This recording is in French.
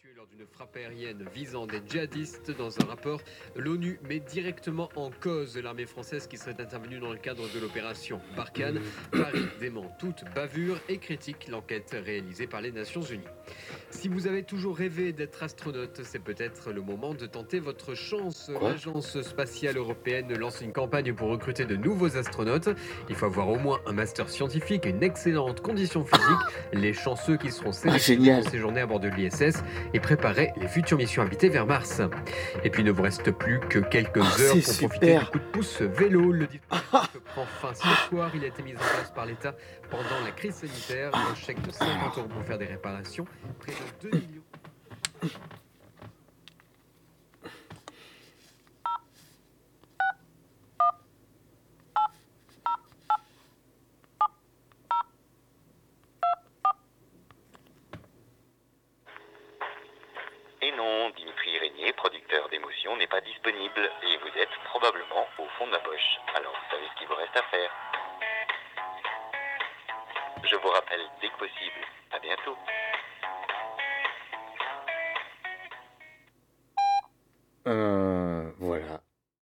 tué lors d'une frappe aérienne visant des djihadistes dans un rapport. L'ONU met directement en cause l'armée française qui serait intervenue dans le cadre de l'opération Barkhane. Paris dément toute bavure et critique l'enquête réalisée par les Nations Unies. Si vous avez toujours rêvé d'être astronaute, c'est peut-être le moment de tenter votre chance. L'Agence spatiale européenne lance une campagne pour recruter de nouveaux astronautes. Il faut avoir au moins un master scientifique et une excellente condition physique. Les chanceux qui seront sélectionnés génial. pour séjourner à bord de l'ISS et préparer les futures missions habitées vers Mars. Et puis il ne vous reste plus que quelques Ah, heures pour profiter du coup de pouce vélo. Le dispositif prend fin ce soir. Il a été mis en place par l'État pendant la crise sanitaire. Un chèque de 50 euros pour faire des réparations. Près de 2 millions. Non, Dimitri Régnier, producteur d'émotions, n'est pas disponible et vous êtes probablement au fond de ma poche. Alors vous savez ce qu'il vous reste à faire. Je vous rappelle dès que possible. À bientôt.